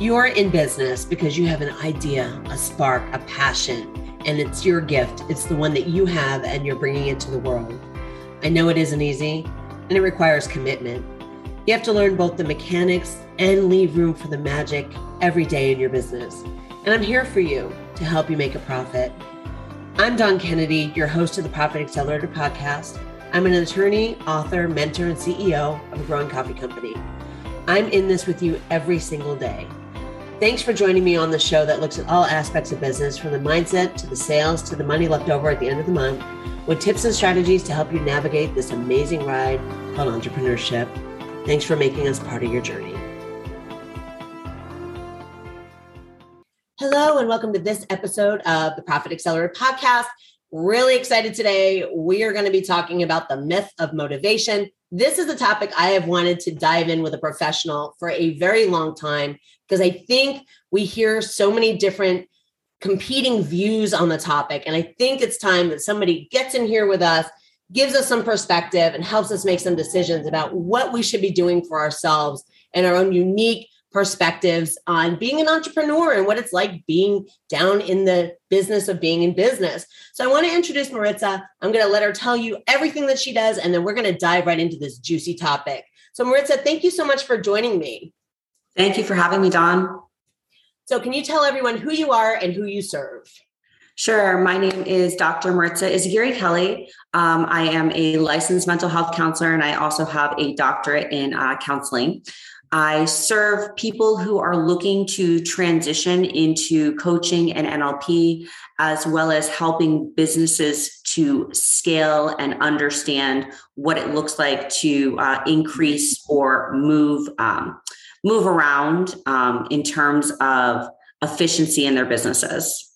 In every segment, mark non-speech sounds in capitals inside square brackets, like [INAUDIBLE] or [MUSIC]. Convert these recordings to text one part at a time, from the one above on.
You're in business because you have an idea, a spark, a passion, and it's your gift. It's the one that you have and you're bringing it to the world. I know it isn't easy and it requires commitment. You have to learn both the mechanics and leave room for the magic every day in your business. And I'm here for you to help you make a profit. I'm Dawn Kennedy, your host of the Profit Accelerator podcast. I'm an attorney, author, mentor, and CEO of a growing coffee company. I'm in this with you every single day. Thanks for joining me on the show that looks at all aspects of business from the mindset to the sales to the money left over at the end of the month with tips and strategies to help you navigate this amazing ride called entrepreneurship. Thanks for making us part of your journey. Hello, and welcome to this episode of the Profit Accelerator podcast. Really excited today. We are going to be talking about the myth of motivation. This is a topic I have wanted to dive in with a professional for a very long time because I think we hear so many different competing views on the topic. And I think it's time that somebody gets in here with us, gives us some perspective, and helps us make some decisions about what we should be doing for ourselves and our own unique perspectives on being an entrepreneur and what it's like being down in the business of being in business. So I want to introduce Maritsa. I'm going to let her tell you everything that she does, and then we're going to dive right into this juicy topic. So, Maritsa, thank you so much for joining me. Thank you for having me, Dawn. So, can you tell everyone who you are and who you serve? Sure. My name is Dr. Maritsa Yzaguirre Kelly. Um, I am a licensed mental health counselor, and I also have a doctorate in uh, counseling. I serve people who are looking to transition into coaching and NLP, as well as helping businesses to scale and understand what it looks like to uh, increase or move um, move around um, in terms of efficiency in their businesses.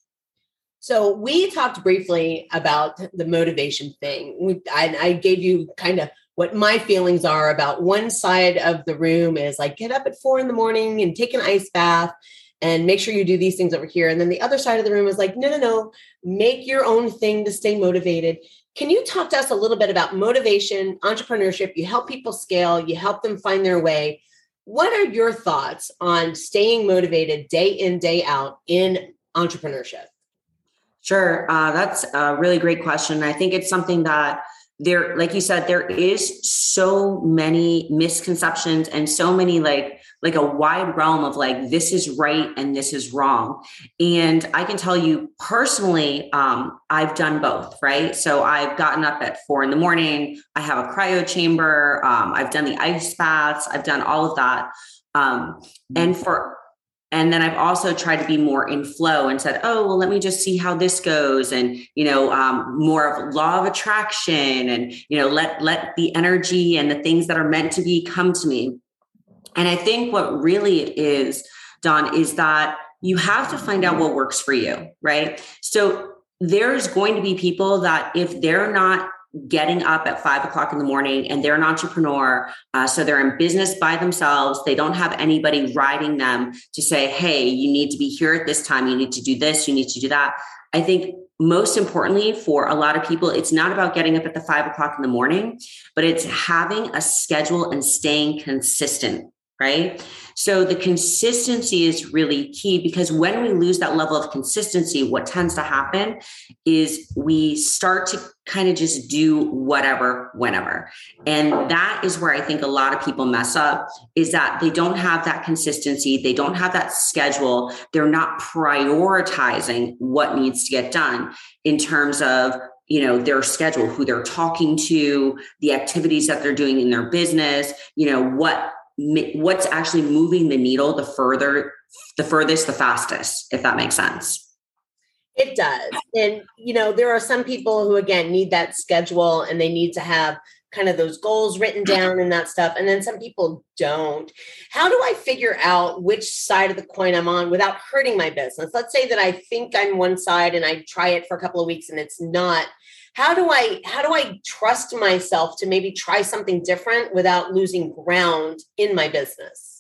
So we talked briefly about the motivation thing. We, I, I gave you kind of what my feelings are about one side of the room is like get up at four in the morning and take an ice bath and make sure you do these things over here. And then the other side of the room is like, no, no, no, make your own thing to stay motivated. Can you talk to us a little bit about motivation, entrepreneurship? You help people scale, you help them find their way. What are your thoughts on staying motivated day in, day out in entrepreneurship? Sure. Uh, that's a really great question. I think it's something that there like you said there is so many misconceptions and so many like like a wide realm of like this is right and this is wrong. And i can tell you personally um, i've done both right? So i've gotten up at four in the morning. I have a cryo chamber. Um, i've done the ice baths. I've done all of that. Um, and for and then I've also tried to be more in flow and said, oh, well, let me just see how this goes. And, you know, um, more of law of attraction and, you know, let, let the energy and the things that are meant to be come to me. And I think what really it is, Dawn, is that you have to find out what works for you, right? So there's going to be people that if they're not getting up at five o'clock in the morning and they're an entrepreneur. Uh, so they're in business by themselves. They don't have anybody riding them to say, hey, you need to be here at this time. You need to do this. You need to do that. I think most importantly for a lot of people, it's not about getting up at the five o'clock in the morning, but it's having a schedule and staying consistent right? So the consistency is really key because when we lose that level of consistency, what tends to happen is we start to kind of just do whatever, whenever. And that is where I think a lot of people mess up is that they don't have that consistency, they don't have that schedule, they're not prioritizing what needs to get done in terms of you know their schedule who they're talking to the activities that they're doing in their business you know what what's actually moving the needle the further the furthest the fastest if that makes sense. It does. And you know there are some people who again need that schedule and they need to have kind of those goals written mm-hmm. down and that stuff. And then some people don't. How do i figure out which side of the coin i'm on without hurting my business? Let's say that i think i'm one side and i try it for a couple of weeks and it's not how do i how do i trust myself to maybe try something different without losing ground in my business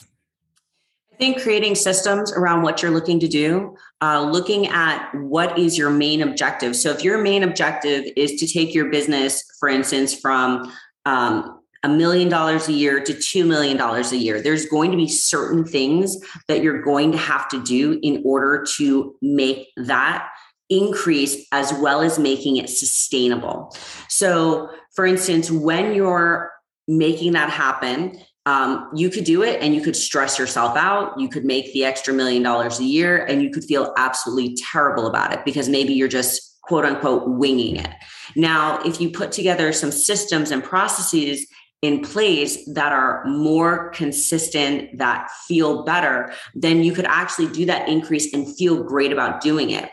i think creating systems around what you're looking to do uh, looking at what is your main objective so if your main objective is to take your business for instance from um, a million dollars a year to $2 million a year. There's going to be certain things that you're going to have to do in order to make that increase as well as making it sustainable. So, for instance, when you're making that happen, um, you could do it and you could stress yourself out. You could make the extra million dollars a year and you could feel absolutely terrible about it because maybe you're just quote unquote winging it. Now, if you put together some systems and processes in place that are more consistent, that feel better, then you could actually do that increase and feel great about doing it.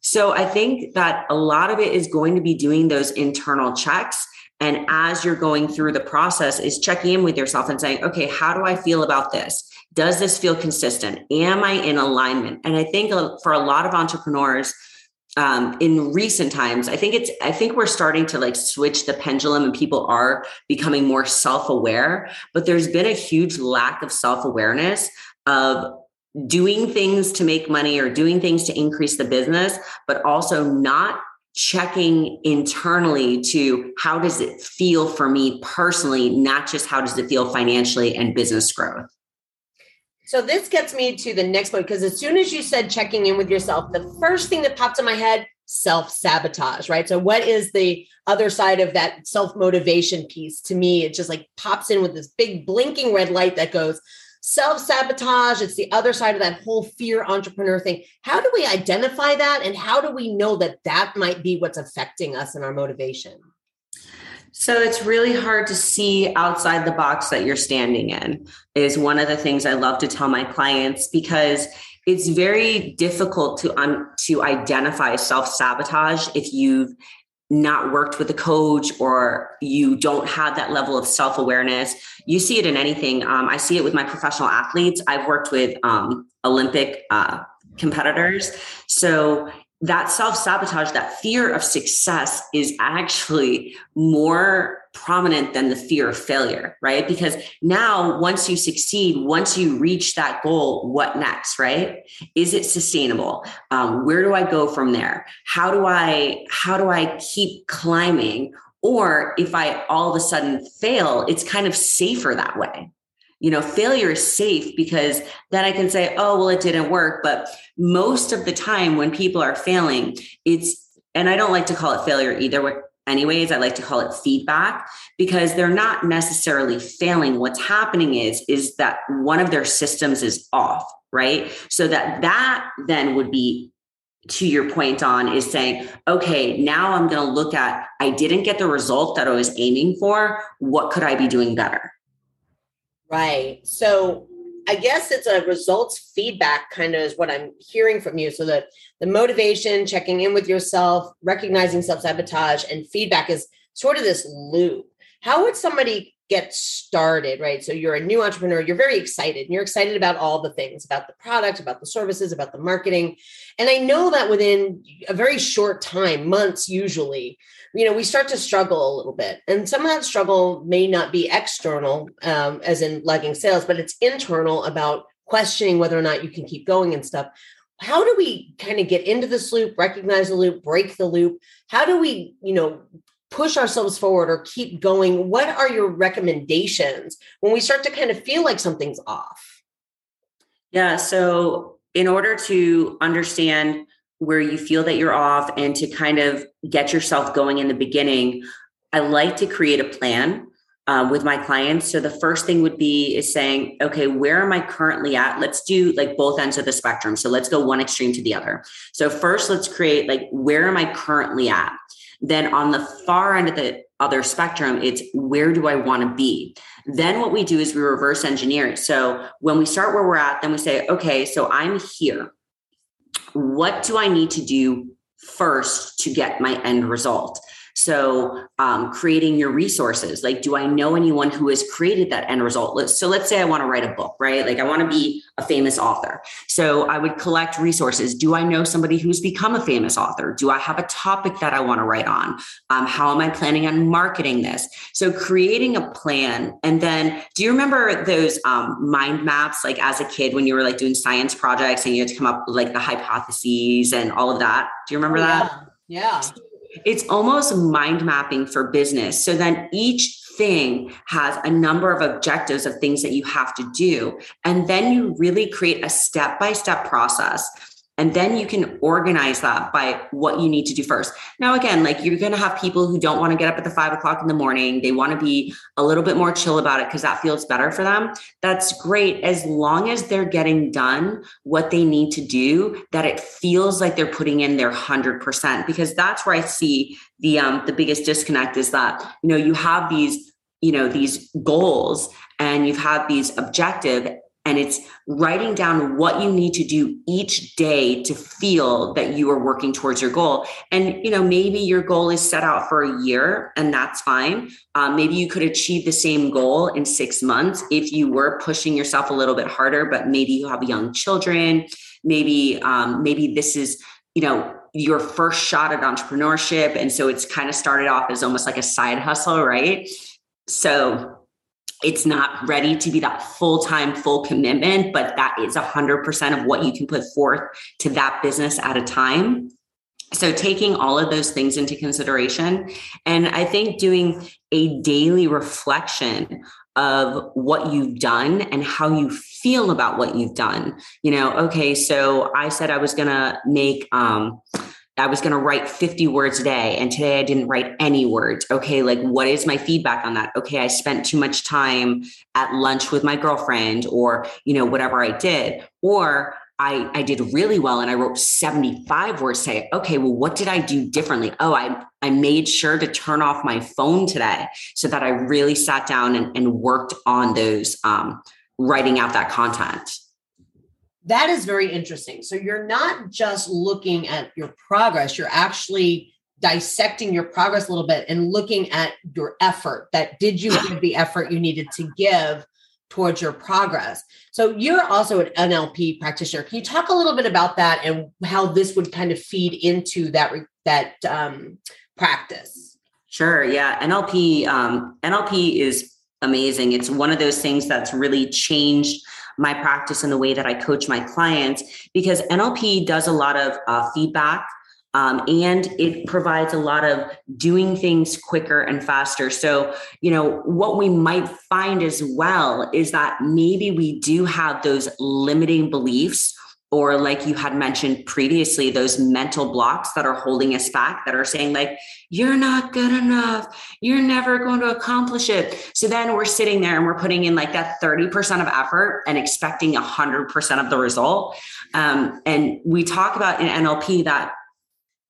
So I think that a lot of it is going to be doing those internal checks. And as you're going through the process, is checking in with yourself and saying, okay, how do I feel about this? Does this feel consistent? Am I in alignment? And I think uh, for a lot of entrepreneurs, um, in recent times, I think it's, I think we're starting to like switch the pendulum and people are becoming more self aware, but there's been a huge lack of self awareness of doing things to make money or doing things to increase the business, but also not checking internally to how does it feel for me personally, not just how does it feel financially and business growth. So this gets me to the next point because as soon as you said checking in with yourself, the first thing that popped in my head, self-sabotage, right? So what is the other side of that self-motivation piece? To me, it just like pops in with this big blinking red light that goes, self sabotage. It's the other side of that whole fear entrepreneur thing. How do we identify that? And how do we know that that might be what's affecting us and our motivation? So it's really hard to see outside the box that you're standing in, is one of the things I love to tell my clients because it's very difficult to to identify self sabotage if you've not worked with a coach or you don't have that level of self awareness. You see it in anything. Um, I see it with my professional athletes. I've worked with um, Olympic uh, competitors. So that self sabotage, that fear of success is actually more prominent than the fear of failure, right? Because now, once you succeed, once you reach that goal, what next, right? Is it sustainable? Um, where do I go from there? How do I how do I keep climbing? Or if I all of a sudden fail, it's kind of safer that way. You know, failure is safe because then I can say, oh, well, it didn't work. But most of the time when people are failing, it's and I don't like to call it failure either anyways i like to call it feedback because they're not necessarily failing. What's happening is is that one of their systems is off right? So that that then would be to your point on is saying okay now i'm going to look at i didn't get the result that i was aiming for. What could i be doing better? Right. So I guess it's a results feedback kind of is what I'm hearing from you. So that the motivation, checking in with yourself, recognizing self sabotage, and feedback is sort of this loop. How would somebody get started, right? So you're a new entrepreneur, you're very excited, and you're excited about all the things about the product, about the services, about the marketing. And I know that within a very short time, months usually, you know, we start to struggle a little bit. And some of that struggle may not be external, um, as in lagging sales, but it's internal about questioning whether or not you can keep going and stuff. How do we kind of get into this loop, recognize the loop, break the loop? How do we, you know, push ourselves forward or keep going? What are your recommendations when we start to kind of feel like something's off? Yeah. So, in order to understand where you feel that you're off and to kind of get yourself going in the beginning, I like to create a plan uh, with my clients. So the first thing would be is saying, okay, where am I currently at? Let's do like both ends of the spectrum. So let's go one extreme to the other. So first, let's create like where am I currently at? Then on the far end of the other spectrum, it's where do I want to be? Then what we do is we reverse engineer. So when we start where we're at, then we say, okay, so I'm here what do I need to do first to get my end result? So, um, creating your resources. Like, do I know anyone who has created that end result? So, let's say I want to write a book, right? Like, I want to be a famous author. So, I would collect resources. Do I know somebody who's become a famous author? Do I have a topic that I want to write on? Um, how am I planning on marketing this? So, creating a plan. And then, do you remember those um, mind maps, like as a kid when you were like doing science projects and you had to come up with like the hypotheses and all of that? Do you remember oh, that? Yeah. yeah it's almost mind mapping for business. So then each thing has a number of objectives of things that you have to do. And then you really create a step by step process and then you can organize that by what you need to do first. Now, again, like you're going to have people who don't want to get up at the five o'clock in the morning. They want to be a little bit more chill about it because that feels better for them. That's great as long as they're getting done what they need to do, that it feels like they're putting in their 100%. Because that's where I see the, um, the biggest disconnect is that, you know, you have these, you know, these goals and you've had these objective and it's writing down what you need to do each day to feel that you are working towards your goal. And you know maybe your goal is set out for a year and that's fine. Um, maybe you could achieve the same goal in six months if you were pushing yourself a little bit harder but maybe you have young children. Maybe um, maybe this is you know your first shot at entrepreneurship. And so it's kind of started off as almost like a side hustle right? So it's not ready to be that full-time full commitment but that is 100% of what you can put forth to that business at a time. So taking all of those things into consideration and i think doing a daily reflection of what you've done and how you feel about what you've done. You know okay so i said i was going to make um I was going to write 50 words a day and today I didn't write any words. Okay, like what is my feedback on that? Okay, I spent too much time at lunch with my girlfriend or, you know, whatever I did. Or I, I did really well and I wrote 75 words today. Okay, well, what did I do differently? Oh, I, I made sure to turn off my phone today so that I really sat down and, and worked on those, um, writing out that content. That is very interesting. So you're not just looking at your progress, you're actually dissecting your progress a little bit and looking at your effort that did you give the effort you needed to give towards your progress. So you're also an NLP practitioner. Can you talk a little bit about that and how this would kind of feed into that that um, practice? Sure. Yeah. NLP um, NLP is amazing. It's one of those things that's really changed my practice and the way that I coach my clients because NLP does a lot of uh, feedback um, and it provides a lot of doing things quicker and faster. So, you know, what we might find as well is that maybe we do have those limiting beliefs or like you had mentioned previously those mental blocks that are holding us back that are saying like you're not good enough. You're never going to accomplish it. So then we're sitting there and we're putting in like that 30% of effort and expecting 100% of the result. Um, and we talk about in nlp that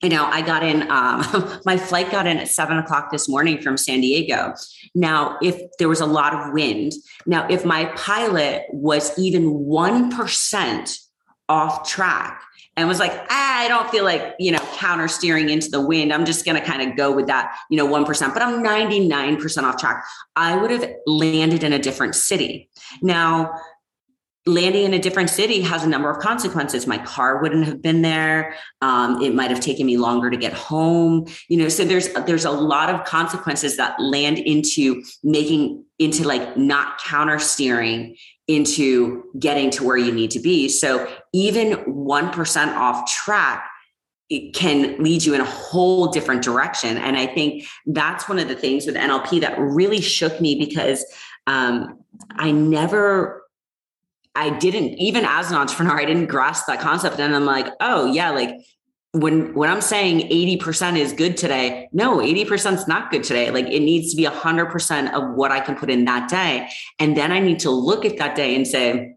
you know, I got in, um, [LAUGHS] my flight got in at seven o'clock this morning from San Diego. Now, if there was a lot of wind, now, if my pilot was even 1% off track and was like, I don't feel like, you know, counter steering into the wind. I'm just going to kind of go with that, you know, 1%, but I'm 99% off track. I would have landed in a different city. Now, landing in a different city has a number of consequences. My car wouldn't have been there. Um, it might have taken me longer to get home. You know, so there's there's a lot of consequences that land into making into like not counter steering into getting to where you need to be. So even 1% off track it can lead you in a whole different direction. And I think that's one of the things with NLP that really shook me because um, I never, I didn't, even as an entrepreneur, I didn't grasp that concept. And I'm like, oh, yeah, like when when i'm saying 80% is good today no 80% is not good today. Like it needs to be 100% of what i can put in that day. And then i need to look at that day and say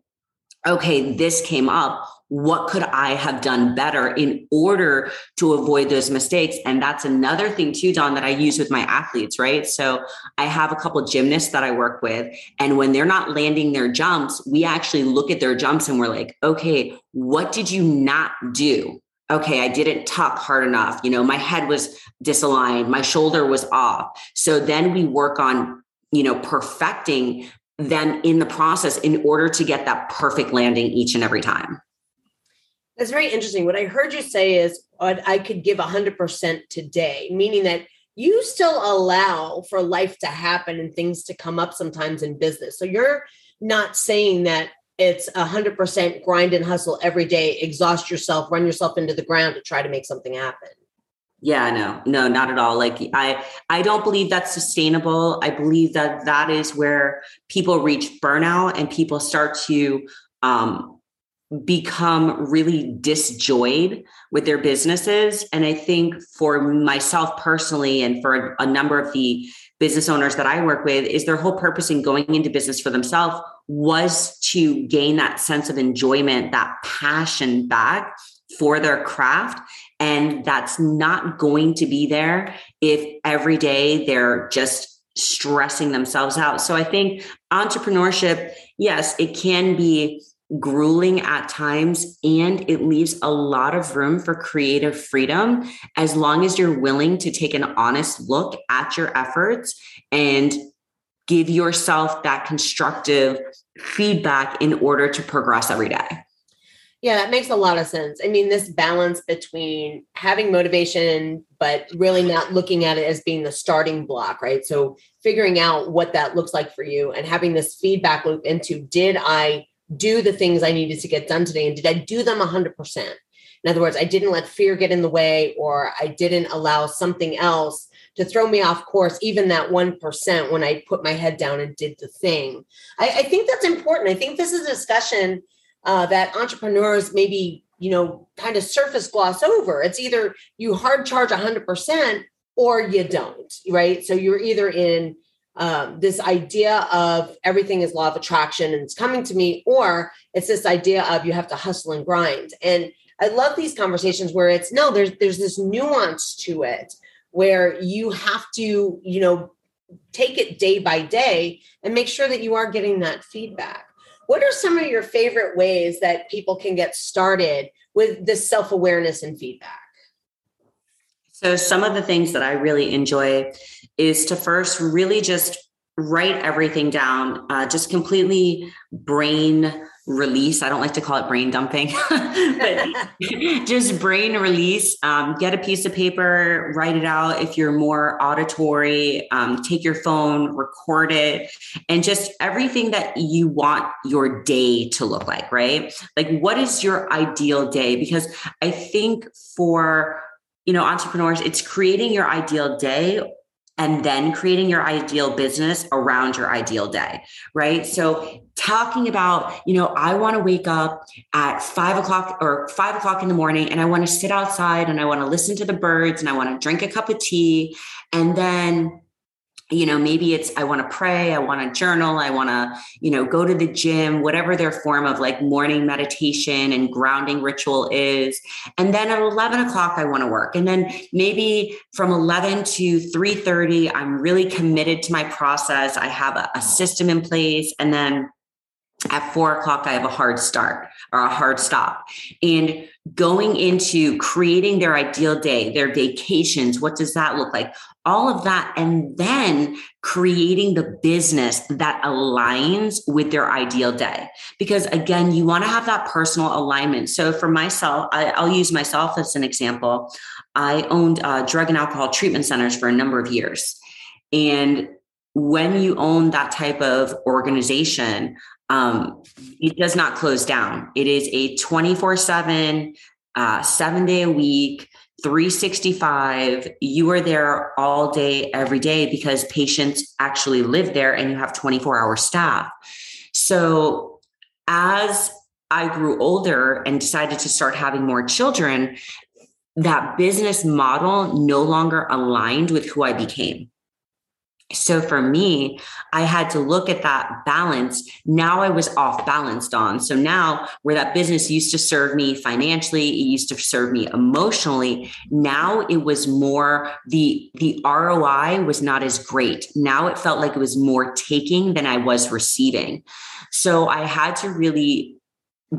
okay this came up. What could i have done better in order to avoid those mistakes? And that's another thing too Dawn that i use with my athletes right? So i have a couple gymnasts that i work with and when they're not landing their jumps we actually look at their jumps and we're like okay what did you not do okay, I didn't tuck hard enough. You know, my head was disaligned, my shoulder was off. So then we work on, you know, perfecting them in the process in order to get that perfect landing each and every time. That's very interesting. What I heard you say is I could give 100% today, meaning that you still allow for life to happen and things to come up sometimes in business. So you're not saying that it's a hundred percent grind and hustle every day, exhaust yourself, run yourself into the ground to try to make something happen. Yeah, no, no, not at all. Like I, I don't believe that's sustainable. I believe that that is where people reach burnout and people start to um, become really disjoyed with their businesses. And I think for myself personally, and for a number of the business owners that I work with, is their whole purpose in going into business for themselves was to gain that sense of enjoyment, that passion back for their craft. And that's not going to be there if every day they're just stressing themselves out. So I think entrepreneurship, yes, it can be grueling at times and it leaves a lot of room for creative freedom as long as you're willing to take an honest look at your efforts and give yourself that constructive feedback in order to progress every day. Yeah, that makes a lot of sense. I mean, this balance between having motivation, but really not looking at it as being the starting block, right? So, figuring out what that looks like for you and having this feedback loop into did I do the things I needed to get done today? And did I do them 100%? In other words, I didn't let fear get in the way, or I didn't allow something else to throw me off course, even that 1% when I put my head down and did the thing. I, I think that's important. I think this is a discussion uh, that entrepreneurs maybe you know kind of surface gloss over it's either you hard charge 100% or you don't right so you're either in um, this idea of everything is law of attraction and it's coming to me or it's this idea of you have to hustle and grind and i love these conversations where it's no there's there's this nuance to it where you have to you know take it day by day and make sure that you are getting that feedback what are some of your favorite ways that people can get started with this self awareness and feedback? So, some of the things that I really enjoy is to first really just write everything down, uh, just completely brain release. I don't like to call it brain dumping, [LAUGHS] but [LAUGHS] just brain release. Um, get a piece of paper, write it out. If you're more auditory, um, take your phone, record it, and just everything that you want your day to look like, right? Like, what is your ideal day? Because I think for you know entrepreneurs it's creating your ideal day and then creating your ideal business around your ideal day, right? So, talking about, you know, I want to wake up at five o'clock or five o'clock in the morning and I want to sit outside and I want to listen to the birds and I want to drink a cup of tea. And then you know maybe it's i want to pray i want to journal i want to you know go to the gym whatever their form of like morning meditation and grounding ritual is and then at 11 o'clock i want to work and then maybe from 11 to 3.30 i'm really committed to my process i have a, a system in place and then at four o'clock, I have a hard start or a hard stop. And going into creating their ideal day, their vacations, what does that look like? All of that. And then creating the business that aligns with their ideal day. Because again, you want to have that personal alignment. So for myself, I, will use myself as an example. I owned uh, drug and alcohol treatment centers for a number of years. And when you own that type of organization, um, it does not close down. It is a 24 7, uh, seven day a week, 365. You are there all day, every day because patients actually live there and you have 24 hour staff. So as I grew older and decided to start having more children, that business model no longer aligned with who I became. So for me, I had to look at that balance. Now I was off balanced on. So now where that business used to serve me financially, it used to serve me emotionally. Now it was more the the ROI was not as great. Now it felt like it was more taking than I was receiving. So I had to really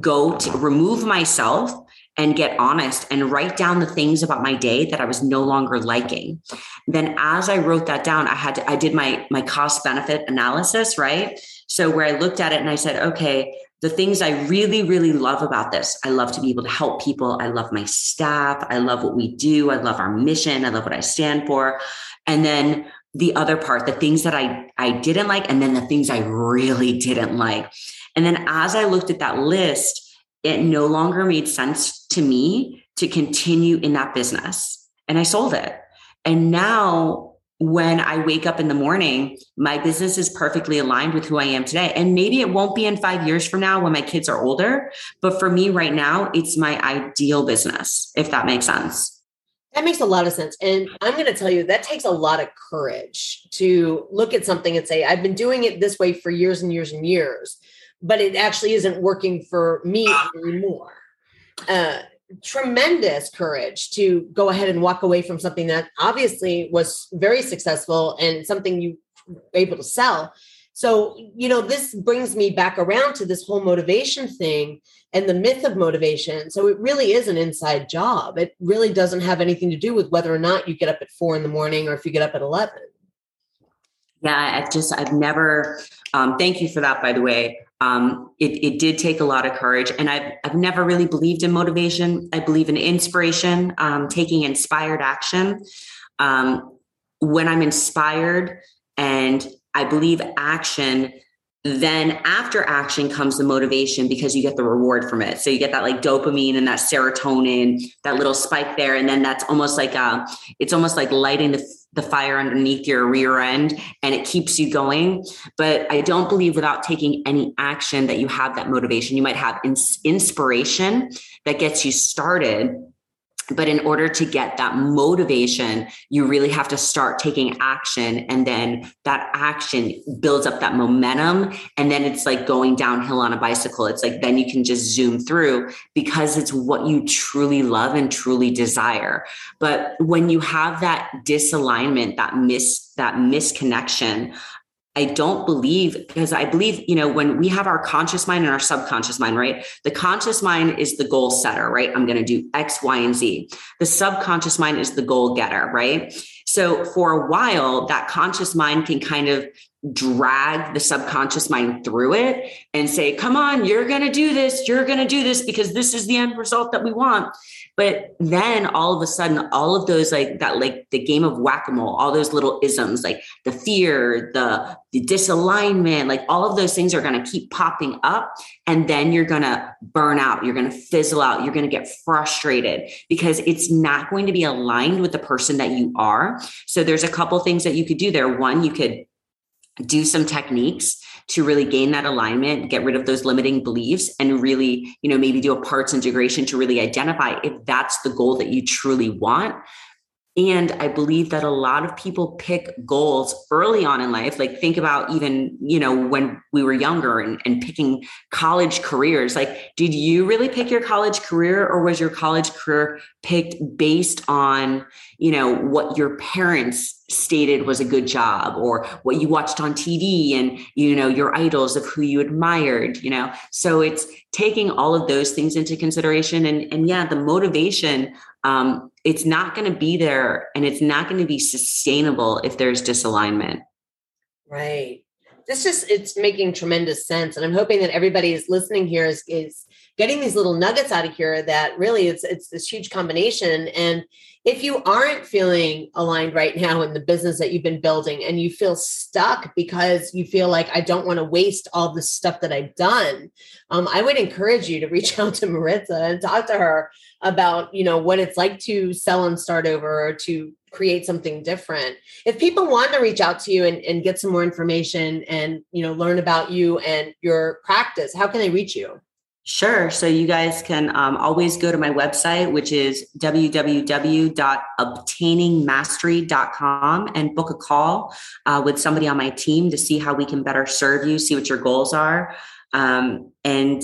go to remove myself and get honest and write down the things about my day that I was no longer liking. Then as I wrote that down, I had to, I did my my cost benefit analysis, right? So where I looked at it and I said, okay, the things I really, really love about this. I love to be able to help people. I love my staff. I love what we do. I love our mission. I love what I stand for. And then the other part, the things that I, I didn't like, and then the things I really didn't like. And then as I looked at that list, it no longer made sense to me to continue in that business and I sold it. And now when I wake up in the morning, my business is perfectly aligned with who I am today. And maybe it won't be in five years from now when my kids are older. But for me right now, it's my ideal business, if that makes sense. That makes a lot of sense. And I'm going to tell you that takes a lot of courage to look at something and say, I've been doing it this way for years and years and years, but it actually isn't working for me anymore. Uh, tremendous courage to go ahead and walk away from something that obviously was very successful and something you were able to sell. So, you know, this brings me back around to this whole motivation thing and the myth of motivation. So, it really is an inside job. It really doesn't have anything to do with whether or not you get up at four in the morning or if you get up at 11. Yeah, I just, I've never, um, thank you for that, by the way. Um, it, it did take a lot of courage. And I've, I've never really believed in motivation. I believe in inspiration, um, taking inspired action. Um, when I'm inspired and I believe action then after action comes the motivation because you get the reward from it so you get that like dopamine and that serotonin that little spike there and then that's almost like a uh, it's almost like lighting the, the fire underneath your rear end and it keeps you going. But i don't believe without taking any action that you have that motivation. You might have ins- inspiration that gets you started but in order to get that motivation you really have to start taking action. And then that action builds up that momentum. And then it's like going downhill on a bicycle. It's like then you can just zoom through because it's what you truly love and truly desire. But when you have that disalignment that mis that misconnection I don't believe because I believe, you know, when we have our conscious mind and our subconscious mind, right? The conscious mind is the goal setter, right? I'm going to do X, Y, and Z. The subconscious mind is the goal getter, right? So for a while, that conscious mind can kind of drag the subconscious mind through it and say, come on, you're going to do this. You're going to do this because this is the end result that we want. But then all of a sudden, all of those like that, like the game of whack-a-mole, all those little isms, like the fear, the, the disalignment, like all of those things are going to keep popping up. And then you're going to burn out. You're going to fizzle out. You're going to get frustrated because it's not going to be aligned with the person that you are. So there's a couple things that you could do there. One, you could do some techniques to really gain that alignment get rid of those limiting beliefs and really you know maybe do a parts integration to really identify if that's the goal that you truly want and I believe that a lot of people pick goals early on in life. Like think about even, you know, when we were younger and, and picking college careers. Like, did you really pick your college career or was your college career picked based on, you know, what your parents stated was a good job or what you watched on TV and, you know, your idols of who you admired, you know? So it's taking all of those things into consideration. And, and yeah, the motivation um, it's not going to be there and it's not going to be sustainable if there's disalignment. Right. This just it's making tremendous sense. And I'm hoping that everybody is listening here is, is getting these little nuggets out of here that really it's it's this huge combination. And if you aren't feeling aligned right now in the business that you've been building and you feel stuck because you feel like I don't want to waste all the stuff that I've done, um, I would encourage you to reach [LAUGHS] out to Maritsa and talk to her about, you know, what it's like to sell and start over or to create something different. If people want to reach out to you and, and get some more information and, you know, learn about you and your practice, how can they reach you? Sure. So you guys can um, always go to my website, which is www.obtainingmastery.com and book a call uh, with somebody on my team to see how we can better serve you, see what your goals are. Um, and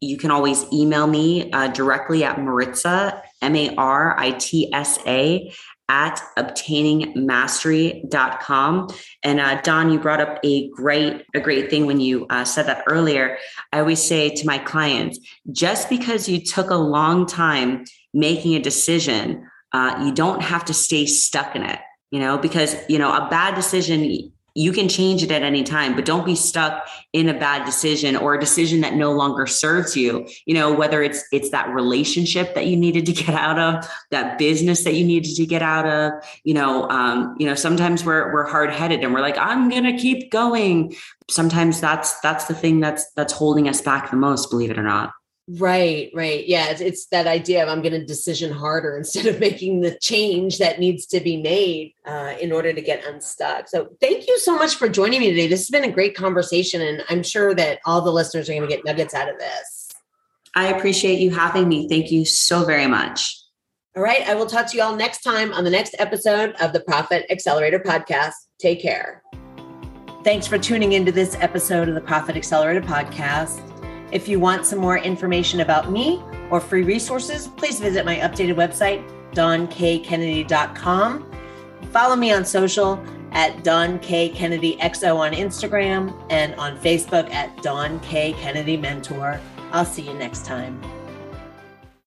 you can always email me uh, directly at Maritsa, M A R I T S A, at obtainingmastery.com. And uh, Dawn, you brought up a great, a great thing when you uh, said that earlier. I always say to my clients, just because you took a long time making a decision, uh, you don't have to stay stuck in it, you know, because, you know, a bad decision you can change it at any time but don't be stuck in a bad decision or a decision that no longer serves you. You know whether it's it's that relationship that you needed to get out of that business that you needed to get out of you know um, you know sometimes we're we're hard-headed and we're like i'm gonna keep going. Sometimes that's that's the thing that's that's holding us back the most believe it or not Right, right. Yeah, it's, it's that idea of I'm going to decision harder instead of making the change that needs to be made uh, in order to get unstuck. So, thank you so much for joining me today. This has been a great conversation, and I'm sure that all the listeners are going to get nuggets out of this. I appreciate you having me. Thank you so very much. All right. I will talk to you all next time on the next episode of the Profit Accelerator podcast. Take care. Thanks for tuning into this episode of the Profit Accelerator podcast. If you want some more information about me or free resources, please visit my updated website, DawnKKennedy.com. Follow me on social at Dawn K. Kennedy XO on Instagram and on Facebook at Dawn K. Kennedy Mentor. I'll see you next time.